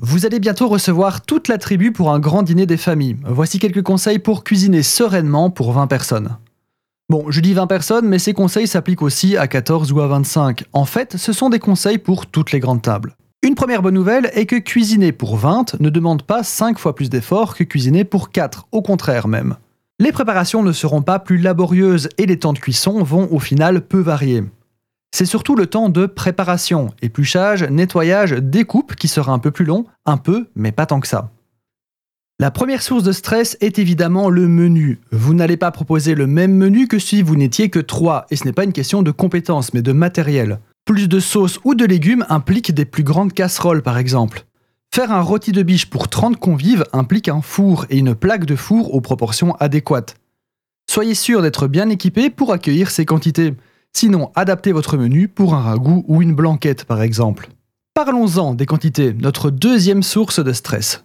Vous allez bientôt recevoir toute la tribu pour un grand dîner des familles. Voici quelques conseils pour cuisiner sereinement pour 20 personnes. Bon, je dis 20 personnes, mais ces conseils s'appliquent aussi à 14 ou à 25. En fait, ce sont des conseils pour toutes les grandes tables. Une première bonne nouvelle est que cuisiner pour 20 ne demande pas 5 fois plus d'efforts que cuisiner pour 4, au contraire même. Les préparations ne seront pas plus laborieuses et les temps de cuisson vont au final peu varier. C'est surtout le temps de préparation, épluchage, nettoyage, découpe qui sera un peu plus long, un peu, mais pas tant que ça. La première source de stress est évidemment le menu. Vous n'allez pas proposer le même menu que si vous n'étiez que 3, et ce n'est pas une question de compétences, mais de matériel. Plus de sauce ou de légumes implique des plus grandes casseroles par exemple. Faire un rôti de biche pour 30 convives implique un four et une plaque de four aux proportions adéquates. Soyez sûr d'être bien équipé pour accueillir ces quantités. Sinon, adaptez votre menu pour un ragoût ou une blanquette par exemple. Parlons-en des quantités, notre deuxième source de stress.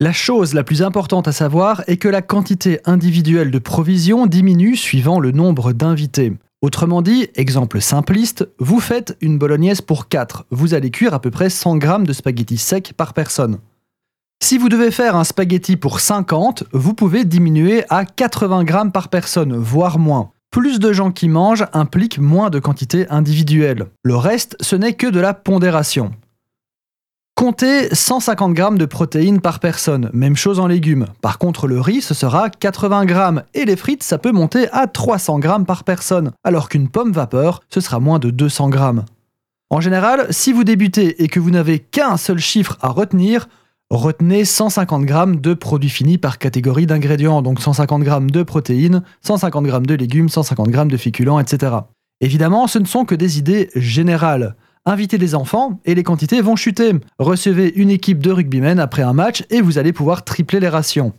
La chose la plus importante à savoir est que la quantité individuelle de provisions diminue suivant le nombre d'invités. Autrement dit, exemple simpliste, vous faites une bolognaise pour 4, vous allez cuire à peu près 100 g de spaghettis secs par personne. Si vous devez faire un spaghetti pour 50, vous pouvez diminuer à 80 g par personne, voire moins. Plus de gens qui mangent implique moins de quantité individuelle. Le reste, ce n'est que de la pondération. Comptez 150 g de protéines par personne, même chose en légumes. Par contre, le riz, ce sera 80 g et les frites, ça peut monter à 300 g par personne, alors qu'une pomme vapeur, ce sera moins de 200 g. En général, si vous débutez et que vous n'avez qu'un seul chiffre à retenir, Retenez 150 g de produits finis par catégorie d'ingrédients, donc 150 g de protéines, 150 g de légumes, 150 g de féculents, etc. Évidemment, ce ne sont que des idées générales. Invitez des enfants et les quantités vont chuter. Recevez une équipe de rugbymen après un match et vous allez pouvoir tripler les rations.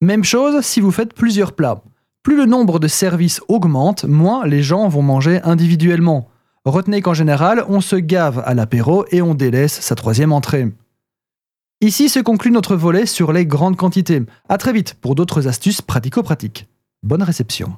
Même chose si vous faites plusieurs plats. Plus le nombre de services augmente, moins les gens vont manger individuellement. Retenez qu'en général, on se gave à l'apéro et on délaisse sa troisième entrée. Ici se conclut notre volet sur les grandes quantités. A très vite pour d'autres astuces pratico-pratiques. Bonne réception.